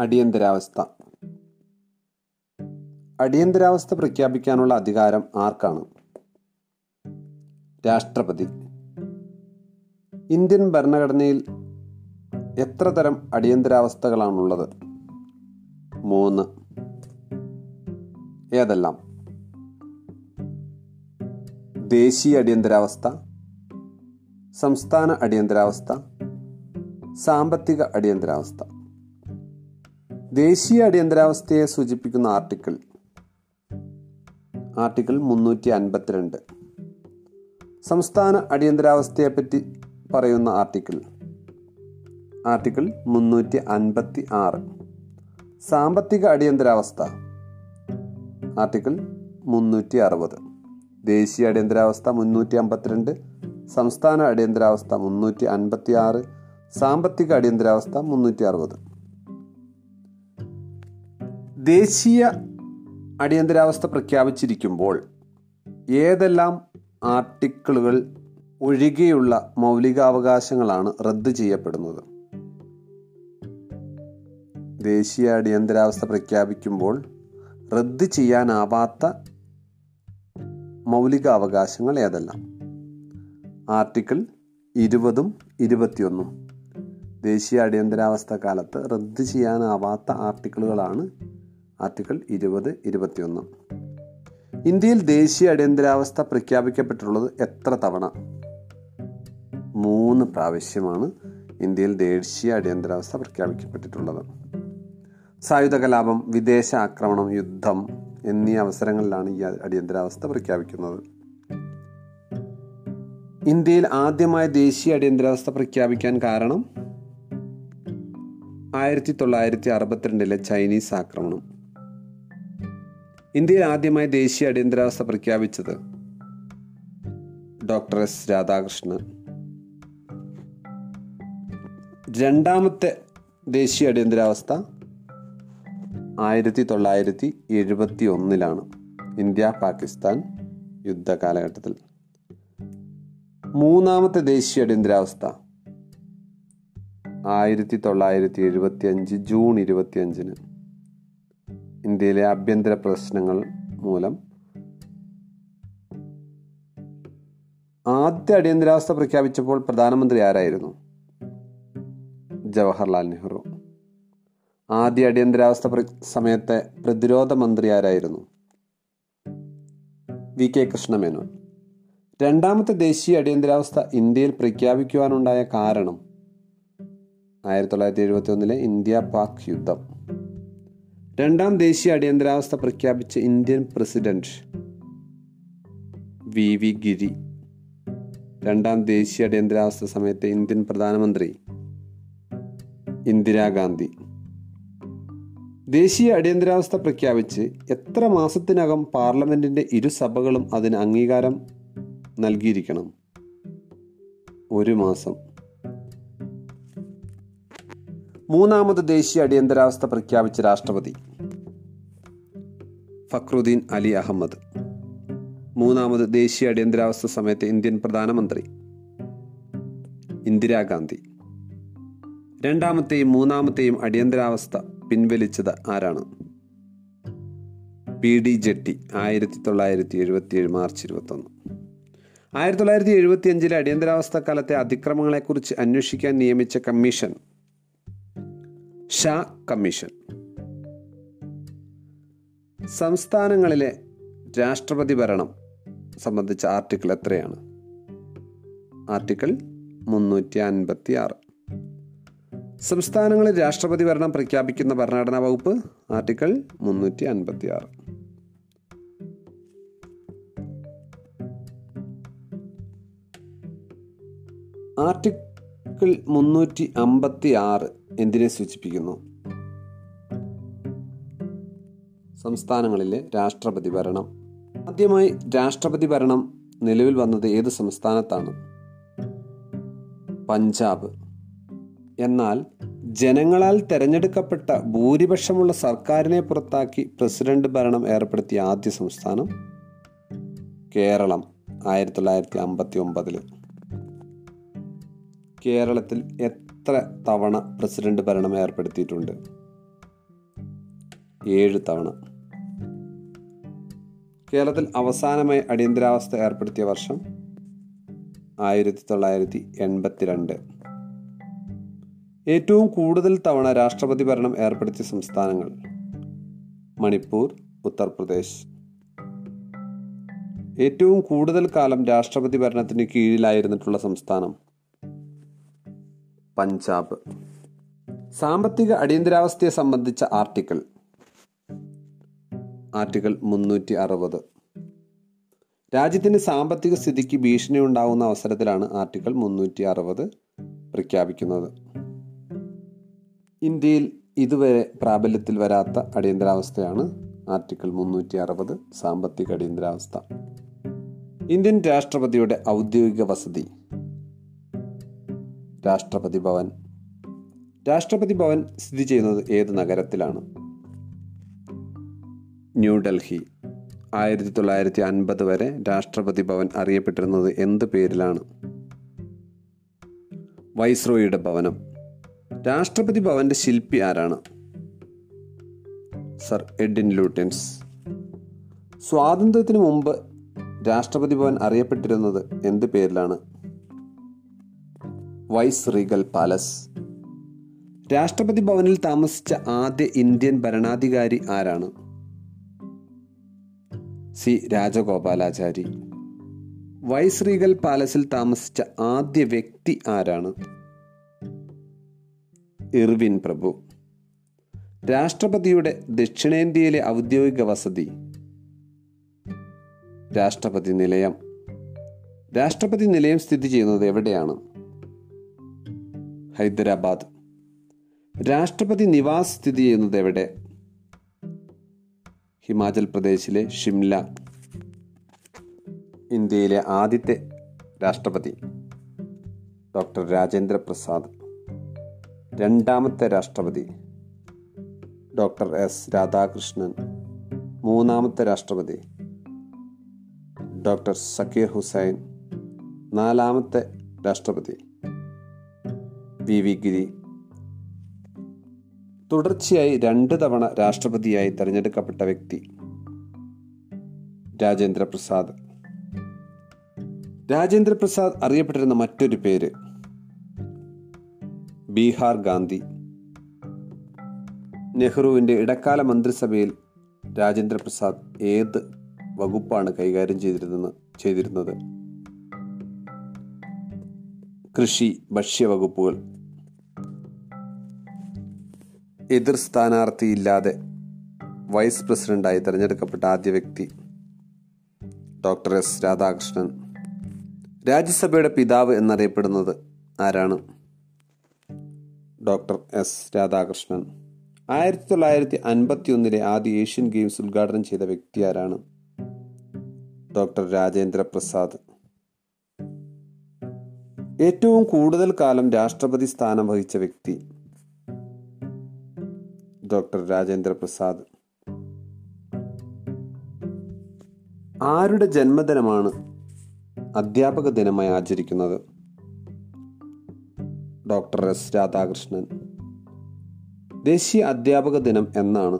അടിയന്തരാവസ്ഥ. അടിയന്തരാവസ്ഥ പ്രഖ്യാപിക്കാനുള്ള അധികാരം ആർക്കാണ്? രാഷ്ട്രപതി. ഇന്ത്യൻ ഭരണഘടനയിൽ എത്ര തരം അടിയന്തരാവസ്ഥകളാണുള്ളത്? മൂന്ന്. ഏതെല്ലാം? ദേശീയ അടിയന്തരാവസ്ഥ സംസ്ഥാന അടിയന്തരാവസ്ഥ സാമ്പത്തിക അടിയന്തരാവസ്ഥ. ദേശീയ അടിയന്തരാവസ്ഥയെ സൂചിപ്പിക്കുന്ന ആർട്ടിക്കിൾ. ആർട്ടിക്കിൾ മുന്നൂറ്റി അൻപത്തിരണ്ട് സംസ്ഥാന അടിയന്തരാവസ്ഥയെപ്പറ്റി പറയുന്ന ആർട്ടിക്കിൾ. ആർട്ടിക്കിൾ മുന്നൂറ്റി അൻപത്തി ആറ് സാമ്പത്തിക അടിയന്തരാവസ്ഥ. ആർട്ടിക്കിൾ മുന്നൂറ്റി അറുപത് ദേശീയ അടിയന്തരാവസ്ഥ മുന്നൂറ്റി അമ്പത്തിരണ്ട് സംസ്ഥാന അടിയന്തരാവസ്ഥ മുന്നൂറ്റി അൻപത്തി ആറ് സാമ്പത്തിക അടിയന്തരാവസ്ഥ മുന്നൂറ്റി അറുപത് ദേശീയ അടിയന്തരാവസ്ഥ പ്രഖ്യാപിച്ചിരിക്കുമ്പോൾ ഏതെല്ലാം ആർട്ടിക്കിളുകൾ ഒഴികെയുള്ള മൗലികാവകാശങ്ങളാണ് റദ്ദ് ചെയ്യപ്പെടുന്നത്? ദേശീയ അടിയന്തരാവസ്ഥ പ്രഖ്യാപിക്കുമ്പോൾ റദ്ദ് ചെയ്യാനാവാത്ത മൗലികാവകാശങ്ങൾ ഏതെല്ലാം? ആർട്ടിക്കിൾ ഇരുപതും ഇരുപത്തിയൊന്നും. ദേശീയ അടിയന്തരാവസ്ഥ കാലത്ത് റദ്ദ് ചെയ്യാനാവാത്ത ആർട്ടിക്കിളുകളാണ് ആർട്ടിക്കിൾ ഇരുപത് ഇരുപത്തിയൊന്ന്. ഇന്ത്യയിൽ ദേശീയ അടിയന്തരാവസ്ഥ പ്രഖ്യാപിക്കപ്പെട്ടിട്ടുള്ളത് എത്ര തവണ? മൂന്ന് പ്രാവശ്യമാണ് ഇന്ത്യയിൽ ദേശീയ അടിയന്തരാവസ്ഥ പ്രഖ്യാപിക്കപ്പെട്ടിട്ടുള്ളത്. സായുധ കലാപം വിദേശ ആക്രമണം യുദ്ധം എന്നീ അവസരങ്ങളിലാണ് ഈ അടിയന്തരാവസ്ഥ പ്രഖ്യാപിക്കുന്നത്. ഇന്ത്യയിൽ ആദ്യമായ ദേശീയ അടിയന്തരാവസ്ഥ പ്രഖ്യാപിക്കാൻ കാരണം ആയിരത്തി തൊള്ളായിരത്തി അറുപത്തിരണ്ടിലെ ചൈനീസ് ആക്രമണം. ഇന്ത്യയിൽ ആദ്യമായി ദേശീയ അടിയന്തരാവസ്ഥ പ്രഖ്യാപിച്ചത് ഡോക്ടർ എസ് രാധാകൃഷ്ണൻ. രണ്ടാമത്തെ ദേശീയ അടിയന്തരാവസ്ഥ ആയിരത്തി തൊള്ളായിരത്തി എഴുപത്തി ഒന്നിലാണ്. ഇന്ത്യ പാകിസ്ഥാൻ യുദ്ധ കാലഘട്ടത്തിൽ. മൂന്നാമത്തെ ദേശീയ അടിയന്തരാവസ്ഥ ആയിരത്തി തൊള്ളായിരത്തി എഴുപത്തി അഞ്ച് ജൂൺ ഇരുപത്തി അഞ്ചിന് ഇന്ത്യയിലെ ആഭ്യന്തര പ്രശ്നങ്ങൾ മൂലം ആദ്യ അടിയന്തരാവസ്ഥ പ്രഖ്യാപിച്ചപ്പോൾ പ്രധാനമന്ത്രി ആരായിരുന്നു? ജവഹർലാൽ നെഹ്റു. ആദ്യ അടിയന്തരാവസ്ഥ സമയത്തെ പ്രതിരോധ മന്ത്രി ആരായിരുന്നു? V K Krishna Menon. രണ്ടാമത്തെ ദേശീയ അടിയന്തരാവസ്ഥ ഇന്ത്യയിൽ പ്രഖ്യാപിക്കുവാനുണ്ടായ കാരണം ആയിരത്തി തൊള്ളായിരത്തി എഴുപത്തി ഒന്നിലെ ഇന്ത്യ പാക് യുദ്ധം. രണ്ടാം ദേശീയ അടിയന്തരാവസ്ഥ പ്രഖ്യാപിച്ച Indian president V V Giri. രണ്ടാം ദേശീയ അടിയന്തരാവസ്ഥ സമയത്തെ ഇന്ത്യൻ പ്രധാനമന്ത്രി ഇന്ദിരാഗാന്ധി ദേശീയ അടിയന്തരാവസ്ഥ പ്രഖ്യാപിച്ച് എത്ര മാസത്തിനകം പാർലമെന്റിന്റെ ഇരുസഭകളും അതിന് അംഗീകാരം നൽകിയിരിക്കണം? ഒരു മാസം. മൂന്നാമത് ദേശീയ അടിയന്തരാവസ്ഥ പ്രഖ്യാപിച്ച രാഷ്ട്രപതി. ഫക്രുദ്ദീൻ അലി അഹമ്മദ്. മൂന്നാമത് ദേശീയ അടിയന്തരാവസ്ഥ സമയത്തെ ഇന്ത്യൻ പ്രധാനമന്ത്രി. ഇന്ദിരാഗാന്ധി രണ്ടാമത്തെയും മൂന്നാമത്തെയും അടിയന്തരാവസ്ഥ പിൻവലിച്ചത് ആരാണ്? പി ഡി ജെട്ടി ആയിരത്തി തൊള്ളായിരത്തി എഴുപത്തി ഏഴ് മാർച്ച് ഇരുപത്തൊന്ന്. ആയിരത്തി തൊള്ളായിരത്തി എഴുപത്തി അഞ്ചിലെ അടിയന്തരാവസ്ഥ കാലത്തെ അതിക്രമങ്ങളെക്കുറിച്ച് അന്വേഷിക്കാൻ നിയമിച്ച കമ്മീഷൻ ഷാ കമ്മീഷൻ. സംസ്ഥാനങ്ങളിലെ രാഷ്ട്രപതി ഭരണം സംബന്ധിച്ച ആർട്ടിക്കിൾ എത്രയാണ്? ആർട്ടിക്കിൾ മുന്നൂറ്റി അൻപത്തി ആറ് സംസ്ഥാനങ്ങളിൽ രാഷ്ട്രപതി ഭരണം പ്രഖ്യാപിക്കുന്ന ഭരണഘടനാ വകുപ്പ് ആർട്ടിക്കിൾ മുന്നൂറ്റി അൻപത്തി ആറ് ആർട്ടിക്കിൾ മുന്നൂറ്റി അമ്പത്തി ആറ് എന്തിനെ സൂചിപ്പിക്കുന്നു? സംസ്ഥാനങ്ങളിലെ രാഷ്ട്രപതി ഭരണം. ആദ്യമായി രാഷ്ട്രപതി ഭരണം നിലവിൽ വന്നത് ഏത് സംസ്ഥാനത്താണ്? പഞ്ചാബ്. എന്നാൽ ജനങ്ങളാൽ തെരഞ്ഞെടുക്കപ്പെട്ട ഭൂരിപക്ഷമുള്ള സർക്കാരിനെ പുറത്താക്കി പ്രസിഡന്റ് ഭരണം ഏർപ്പെടുത്തിയ ആദ്യ സംസ്ഥാനം കേരളം ആയിരത്തി തൊള്ളായിരത്തി അമ്പത്തി ഒമ്പതിൽ കേരളത്തിൽ എത്ര തവണ പ്രസിഡന്റ് ഭരണം ഏർപ്പെടുത്തിയിട്ടുണ്ട്? ഏഴ് തവണ. കേരളത്തിൽ അവസാനമായി അടിയന്തരാവസ്ഥ ഏർപ്പെടുത്തിയ വർഷം ആയിരത്തി തൊള്ളായിരത്തി എൺപത്തിരണ്ട് ഏറ്റവും കൂടുതൽ തവണ രാഷ്ട്രപതി ഭരണം ഏർപ്പെടുത്തിയ സംസ്ഥാനങ്ങൾ മണിപ്പൂർ ഉത്തർപ്രദേശ്. ഏറ്റവും കൂടുതൽ കാലം രാഷ്ട്രപതി ഭരണത്തിന് കീഴിലായിരുന്നിട്ടുള്ള സംസ്ഥാനം പഞ്ചാബ്. സാമ്പത്തിക അടിയന്തരാവസ്ഥയെ സംബന്ധിച്ച ആർട്ടിക്കിൾ. ആർട്ടിക്കിൾ മുന്നൂറ്റി അറുപത് രാജ്യത്തിന്റെ സാമ്പത്തിക സ്ഥിതിക്ക് ഭീഷണി ഉണ്ടാകുന്ന അവസരത്തിലാണ് ആർട്ടിക്കിൾ മുന്നൂറ്റി അറുപത് പ്രഖ്യാപിക്കുന്നത്. ഇന്ത്യയിൽ ഇതുവരെ പ്രാബല്യത്തിൽ വരാത്ത അടിയന്തരാവസ്ഥയാണ് ആർട്ടിക്കിൾ മുന്നൂറ്റി അറുപത് സാമ്പത്തിക അടിയന്തരാവസ്ഥ. ഇന്ത്യൻ രാഷ്ട്രപതിയുടെ ഔദ്യോഗിക വസതി. രാഷ്ട്രപതി ഭവൻ. രാഷ്ട്രപതി ഭവൻ സ്ഥിതി ചെയ്യുന്നത് ഏത് നഗരത്തിലാണ്? ന്യൂഡൽഹി ആയിരത്തി തൊള്ളായിരത്തി അൻപത് വരെ രാഷ്ട്രപതി ഭവൻ അറിയപ്പെട്ടിരുന്നത് എന്ത് പേരിലാണ്? വൈസ്രോയിയുടെ ഭവനം. രാഷ്ട്രപതി ഭവന്റെ ശില്പി ആരാണ്? Sir Edwin Lutyens. സ്വാതന്ത്ര്യത്തിന് മുമ്പ് രാഷ്ട്രപതി ഭവൻ അറിയപ്പെട്ടിരുന്നത് എന്ത് പേരിലാണ്? Viceregal palace. രാഷ്ട്രപതി ഭവനിൽ താമസിച്ച ആദ്യ ഇന്ത്യൻ ഭരണാധികാരി ആരാണ്? സി. രാജഗോപാലാചാരി. വൈസ് റീഗൽ പാലസിൽ താമസിച്ച ആദ്യ വ്യക്തി ആരാണ്? ഇർവിൻ പ്രഭു. രാഷ്ട്രപതിയുടെ ദക്ഷിണേന്ത്യയിലെ ഔദ്യോഗിക വസതി. രാഷ്ട്രപതി നിലയം. രാഷ്ട്രപതി നിലയം സ്ഥിതി ചെയ്യുന്നത് എവിടെയാണ്? ഹൈദരാബാദ്. രാഷ്ട്രപതി നിവാസ് സ്ഥിതി ചെയ്യുന്നത് എവിടെ? ഹിമാചൽ പ്രദേശിലെ ഷിംല. ഇന്ത്യയിലെ ആദ്യത്തെ രാഷ്ട്രപതി ഡോക്ടർ രാജേന്ദ്ര പ്രസാദ്. രണ്ടാമത്തെ രാഷ്ട്രപതി ഡോക്ടർ എസ് രാധാകൃഷ്ണൻ. മൂന്നാമത്തെ രാഷ്ട്രപതി ഡോക്ടർ സക്കീർ ഹുസൈൻ. നാലാമത്തെ രാഷ്ട്രപതി വി വി ഗിരി തുടർച്ചയായി രണ്ട് തവണ രാഷ്ട്രപതിയായി തെരഞ്ഞെടുക്കപ്പെട്ട വ്യക്തി രാജേന്ദ്ര പ്രസാദ് രാജേന്ദ്ര പ്രസാദ് അറിയപ്പെട്ടിരുന്ന മറ്റൊരു പേര് ബീഹാർ ഗാന്ധി. നെഹ്റുവിന്റെ ഇടക്കാല മന്ത്രിസഭയിൽ രാജേന്ദ്ര പ്രസാദ് ഏത് വകുപ്പാണ് കൈകാര്യം ചെയ്തിരുന്നത് ചെയ്തിരുന്നത്? കൃഷി ഭക്ഷ്യ വകുപ്പുകൾ എതിർ സ്ഥാനാർത്ഥിയില്ലാതെ വൈസ് പ്രസിഡന്റായി തിരഞ്ഞെടുക്കപ്പെട്ട ആദ്യ വ്യക്തി ഡോക്ടർ എസ് രാധാകൃഷ്ണൻ. രാജ്യസഭയുടെ പിതാവ് എന്നറിയപ്പെടുന്നത് ആരാണ്? Doctor S Radhakrishnan. ആയിരത്തി തൊള്ളായിരത്തി അൻപത്തി ഒന്നിലെ ആദ്യ ഏഷ്യൻ ഗെയിംസ് ഉദ്ഘാടനം ചെയ്ത വ്യക്തി ആരാണ്? ഡോക്ടർ രാജേന്ദ്ര പ്രസാദ്. ഏറ്റവും കൂടുതൽ കാലം രാഷ്ട്രപതി സ്ഥാനം വഹിച്ച വ്യക്തി ഡോക്ടർ രാജേന്ദ്ര പ്രസാദ്. ആരുടെ ജന്മദിനമാണ് അധ്യാപക ദിനമായി ആചരിക്കുന്നത്? Doctor S Radhakrishnan. ദേശീയ അധ്യാപക ദിനം എന്നാണ്.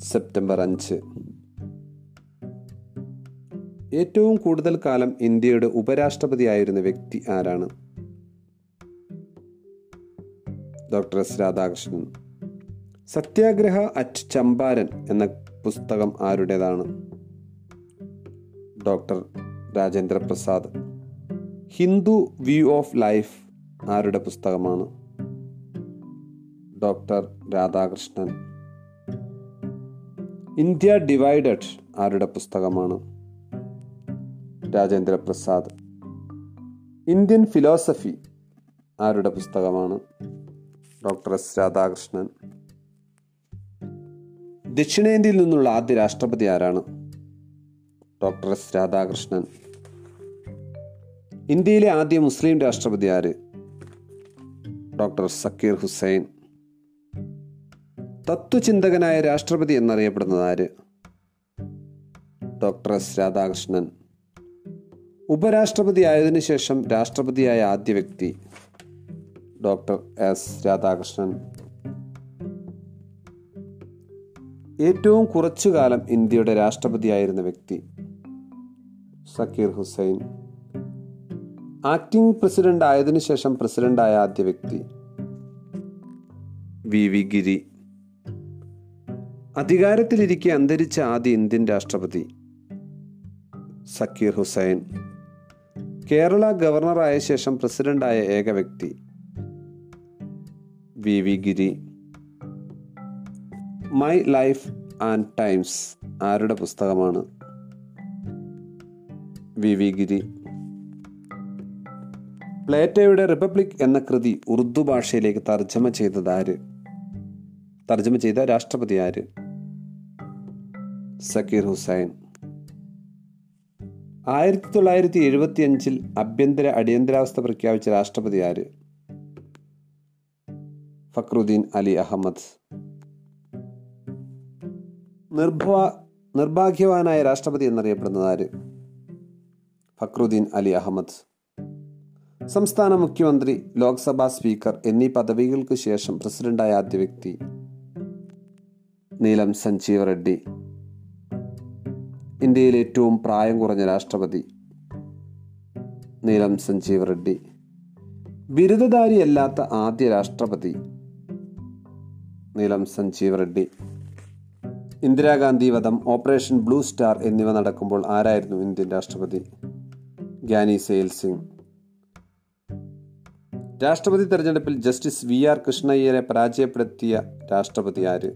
സെപ്റ്റംബർ അഞ്ച്. ഏറ്റവും കൂടുതൽ കാലം ഇന്ത്യയുടെ ഉപരാഷ്ട്രപതിയായിരുന്ന വ്യക്തി ആരാണ്? Doctor S Radhakrishnan. Satyagraha at Champaran എന്ന പുസ്തകം ആരുടേതാണ്? Doctor Rajendra Prasad. Hindu view of life ആരുടെ പുസ്തകമാണ്? ഡോക്ടർ രാധാകൃഷ്ണൻ. ഇന്ത്യ ഡിവൈഡഡ് ആരുടെ പുസ്തകമാണ്? രാജേന്ദ്ര പ്രസാദ്. ഇന്ത്യൻ ഫിലോസഫി ആരുടെ പുസ്തകമാണ്? Doctor S Radhakrishnan. ദക്ഷിണേന്ത്യയിൽ നിന്നുള്ള ആദ്യ രാഷ്ട്രപതി ആരാണ്? Doctor S Radhakrishnan. ഇന്ത്യയിലെ ആദ്യ മുസ്ലിം രാഷ്ട്രപതി ആര്? ഡോക്ടർ സക്കീർ ഹുസൈൻ. തത്വചിന്തകനായ രാഷ്ട്രപതി എന്നറിയപ്പെടുന്നത് ആര്? Doctor S Radhakrishnan. ഉപരാഷ്ട്രപതി ആയതിനു ശേഷം രാഷ്ട്രപതിയായ ആദ്യ വ്യക്തി ഡോക്ടർ എസ് രാധാകൃഷ്ണൻ. ഏറ്റവും കുറച്ചു കാലം ഇന്ത്യയുടെ രാഷ്ട്രപതിയായിരുന്ന വ്യക്തി സക്കീർ ഹുസൈൻ. ആക്ടിംഗ് പ്രസിഡന്റ് ആയതിനു ശേഷം പ്രസിഡന്റായ ആദ്യ വ്യക്തി വി വി ഗിരി. അധികാരത്തിലിരിക്കെ അന്തരിച്ച ആദ്യ ഇന്ത്യൻ രാഷ്ട്രപതി സക്കീർ ഹുസൈൻ. കേരള ഗവർണറായ ശേഷം പ്രസിഡന്റായ ഏക വ്യക്തി V V Giri my life and times ആരുടെ പുസ്തകമാണ്? വി വി ഗിരി പ്ലേറ്റോയുടെ റിപ്പബ്ലിക് എന്ന കൃതി ഉറുദു ഭാഷയിലേക്ക് തർജമ ചെയ്തത് ആര്? തർജമ ചെയ്ത രാഷ്ട്രപതി ആര്? സക്കീർ ഹുസൈൻ. ആയിരത്തി തൊള്ളായിരത്തി എഴുപത്തി അഞ്ചിൽ ആഭ്യന്തര അടിയന്തരാവസ്ഥ പ്രഖ്യാപിച്ച രാഷ്ട്രപതി ആര്? ഫക്രുദ്ദീൻ അലി അഹമ്മദ്. നിർഭവ നിർഭാഗ്യവാനായ രാഷ്ട്രപതി എന്നറിയപ്പെടുന്നത് ആര്? ഫക്രുദ്ദീൻ അലി അഹമ്മദ്. സംസ്ഥാന മുഖ്യമന്ത്രി ലോക്സഭാ സ്പീക്കർ എന്നീ പദവികൾക്ക് ശേഷം പ്രസിഡന്റായ ആദ്യ വ്യക്തി നീലം സഞ്ജീവ് റെഡ്ഡി. ഇന്ത്യയിലെ ഏറ്റവും പ്രായം കുറഞ്ഞ രാഷ്ട്രപതി നീലം സഞ്ജീവ് റെഡ്ഡി. ബിരുദധാരിയല്ലാത്ത ആദ്യ രാഷ്ട്രപതി നീലം സഞ്ജീവ് റെഡ്ഡി. ഇന്ദിരാഗാന്ധി വധം ഓപ്പറേഷൻ ബ്ലൂ സ്റ്റാർ എന്നിവ നടക്കുമ്പോൾ ആരായിരുന്നു ഇന്ത്യൻ രാഷ്ട്രപതി? ഗ്യാനി സെയിൽ സിംഗ്. രാഷ്ട്രപതി തെരഞ്ഞെടുപ്പിൽ ജസ്റ്റിസ് വി ആർ കൃഷ്ണയ്യരെ പരാജയപ്പെടുത്തിയ രാഷ്ട്രപതി ആര്?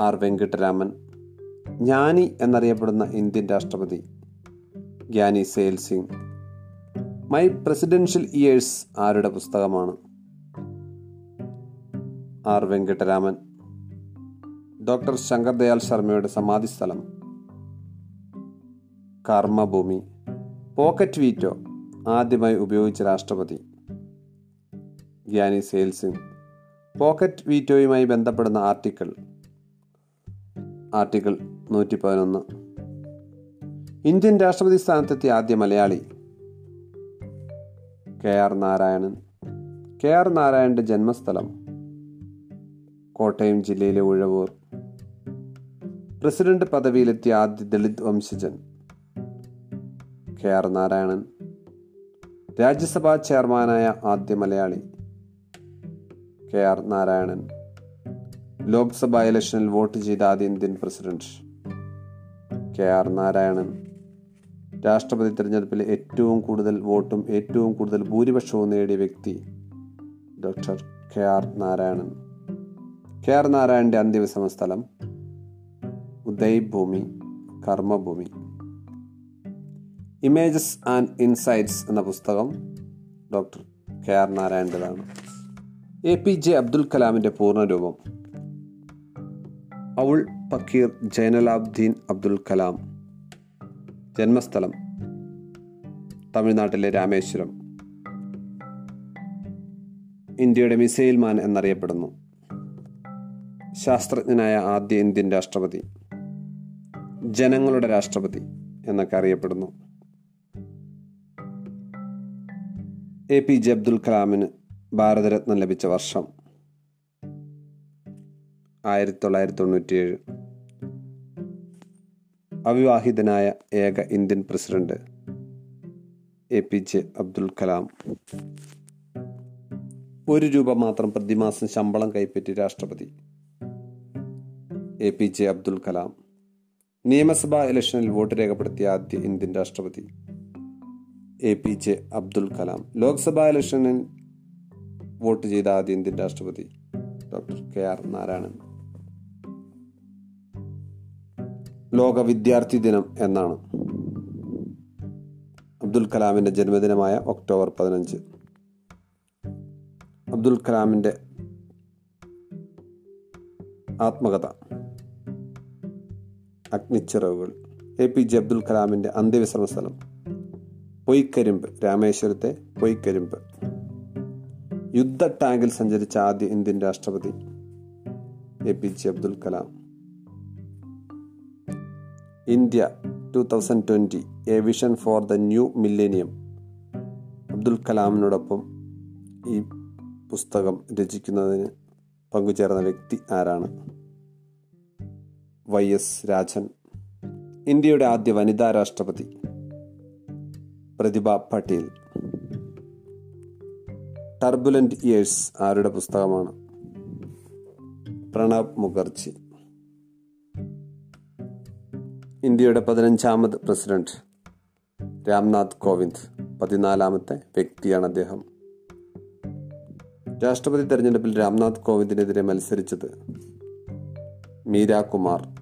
ആർ വെങ്കട്ടരാമൻ. ജ്ഞാനി എന്നറിയപ്പെടുന്ന ഇന്ത്യൻ രാഷ്ട്രപതി Giani Zail Singh. My presidential years ആരുടെ പുസ്തകമാണ്? ആർ വെങ്കട്ടരാമൻ. ഡോക്ടർ ശങ്കർ ദയാൽ ശർമ്മയുടെ സമാധി സ്ഥലം കർമ്മഭൂമി. പോക്കറ്റ് വീറ്റോ ആദ്യമായി ഉപയോഗിച്ച രാഷ്ട്രപതി. ഗ്യാനി സെയിൽസിംഗ്. പോക്കറ്റ് വീറ്റോയുമായി ബന്ധപ്പെടുന്ന ആർട്ടിക്കിൾ. ആർട്ടിക്കിൾ നൂറ്റി പതിനൊന്ന് ഇന്ത്യൻ രാഷ്ട്രപതി സ്ഥാനത്തെത്തിയ ആദ്യ Malayali. K R Narayanan. K R നാരായണന്റെ ജന്മസ്ഥലം. കോട്ടയം ജില്ലയിലെ ഉഴവൂർ. പ്രസിഡന്റ് പദവിയിലെത്തിയ ആദ്യ ദളിത് വംശജൻ കെ ആർ നാരായണൻ. രാജ്യസഭാ ചെയർമാനായ ആദ്യ മലയാളി കെ ആർ നാരായണൻ. ലോക്സഭാ ഇലക്ഷനിൽ വോട്ട് ചെയ്ത ആദ്യ Indian president K R Narayanan. രാഷ്ട്രപതി തിരഞ്ഞെടുപ്പിൽ ഏറ്റവും കൂടുതൽ വോട്ടും ഏറ്റവും കൂടുതൽ ഭൂരിപക്ഷവും നേടിയ വ്യക്തി doctor K R Narayanan. K R നാരായണന്റെ അന്ത്യവിശ്രമ സ്ഥലം Uday Bhoomi Karmabhoomi. Images and insights എന്ന പുസ്തകം ഡോക്ടർ കെ ആർ നാരായണന്റെതാണ്. എ പി ജെ അബ്ദുൽ കലാമിന്റെ പൂർണരൂപം. അവൾ പക്കീർ ജൈനലാബ്ദീൻ അബ്ദുൽ കലാം. ജന്മസ്ഥലം തമിഴ്നാട്ടിലെ രാമേശ്വരം. ഇന്ത്യയുടെ മിസൈൽ മാൻ എന്നറിയപ്പെടുന്നു. ശാസ്ത്രജ്ഞനായ ആദ്യ ഇന്ത്യൻ രാഷ്ട്രപതി. ജനങ്ങളുടെ രാഷ്ട്രപതി എന്നൊക്കെ അറിയപ്പെടുന്നു. എ പി ജെ അബ്ദുൽ കലാമിന് ഭാരതരത്നം ലഭിച്ച വർഷം ആയിരത്തി തൊള്ളായിരത്തി തൊണ്ണൂറ്റിയേഴ് അവിവാഹിതനായ ഏക Indian president A P J Abdul Kalam. ഒരു രൂപ മാത്രം പ്രതിമാസം ശമ്പളം കൈപ്പറ്റി രാഷ്ട്രപതി. A P J Abdul Kalam. നിയമസഭാ ഇലക്ഷനിൽ വോട്ട് രേഖപ്പെടുത്തിയ ആദ്യ ഇന്ത്യൻ രാഷ്ട്രപതി A P J Abdul Kalam. Lok Sabha ഇലക്ഷനിൽ വോട്ട് ചെയ്ത ആദ്യ ഇന്ത്യൻ രാഷ്ട്രപതി ഡോക്ടർ കെ ആർ നാരായണൻ. ലോക വിദ്യാർത്ഥി ദിനം എന്നാണ്. അബ്ദുൽ കലാമിന്റെ ജന്മദിനമായ ഒക്ടോബർ പതിനഞ്ച്. അബ്ദുൽ കലാമിന്റെ ആത്മകഥ. അഗ്നിച്ചിറവുകൾ. എ പി ജെ അബ്ദുൽ കലാമിന്റെ അന്ത്യവിശ്രമ സ്ഥലം പൊയ്ക്കരിമ്പ് രാമേശ്വരത്തെ പൊയ്ക്കരിമ്പ്. യുദ്ധ ടാങ്കിൽ സഞ്ചരിച്ച ആദ്യ ഇന്ത്യൻ രാഷ്ട്രപതി A P J Abdul Kalam. India two thousand twenty a vision for the new millennium. Abdul കലാമിനോടൊപ്പം ഈ പുസ്തകം രചിക്കുന്നതിന് പങ്കുചേർന്ന വ്യക്തി ആരാണ്? വൈ എസ് രാജൻ ഇന്ത്യയുടെ ആദ്യ വനിതാ രാഷ്ട്രപതി പ്രതിഭ പട്ടേൽ. ടർബുലന്റ് ഇയേഴ്സ് ആരുടെ പുസ്തകമാണ്? പ്രണബ് മുഖർജി. ഇന്ത്യയുടെ പതിനഞ്ചാമത് പ്രസിഡന്റ് രാംനാഥ് കോവിന്ദ് പതിനാലാമത്തെ വ്യക്തിയാണ് അദ്ദേഹം. രാഷ്ട്രപതി തെരഞ്ഞെടുപ്പിൽ രാംനാഥ് കോവിന്ദിനെതിരെ മത്സരിച്ചത് മീരാ കുമാർ.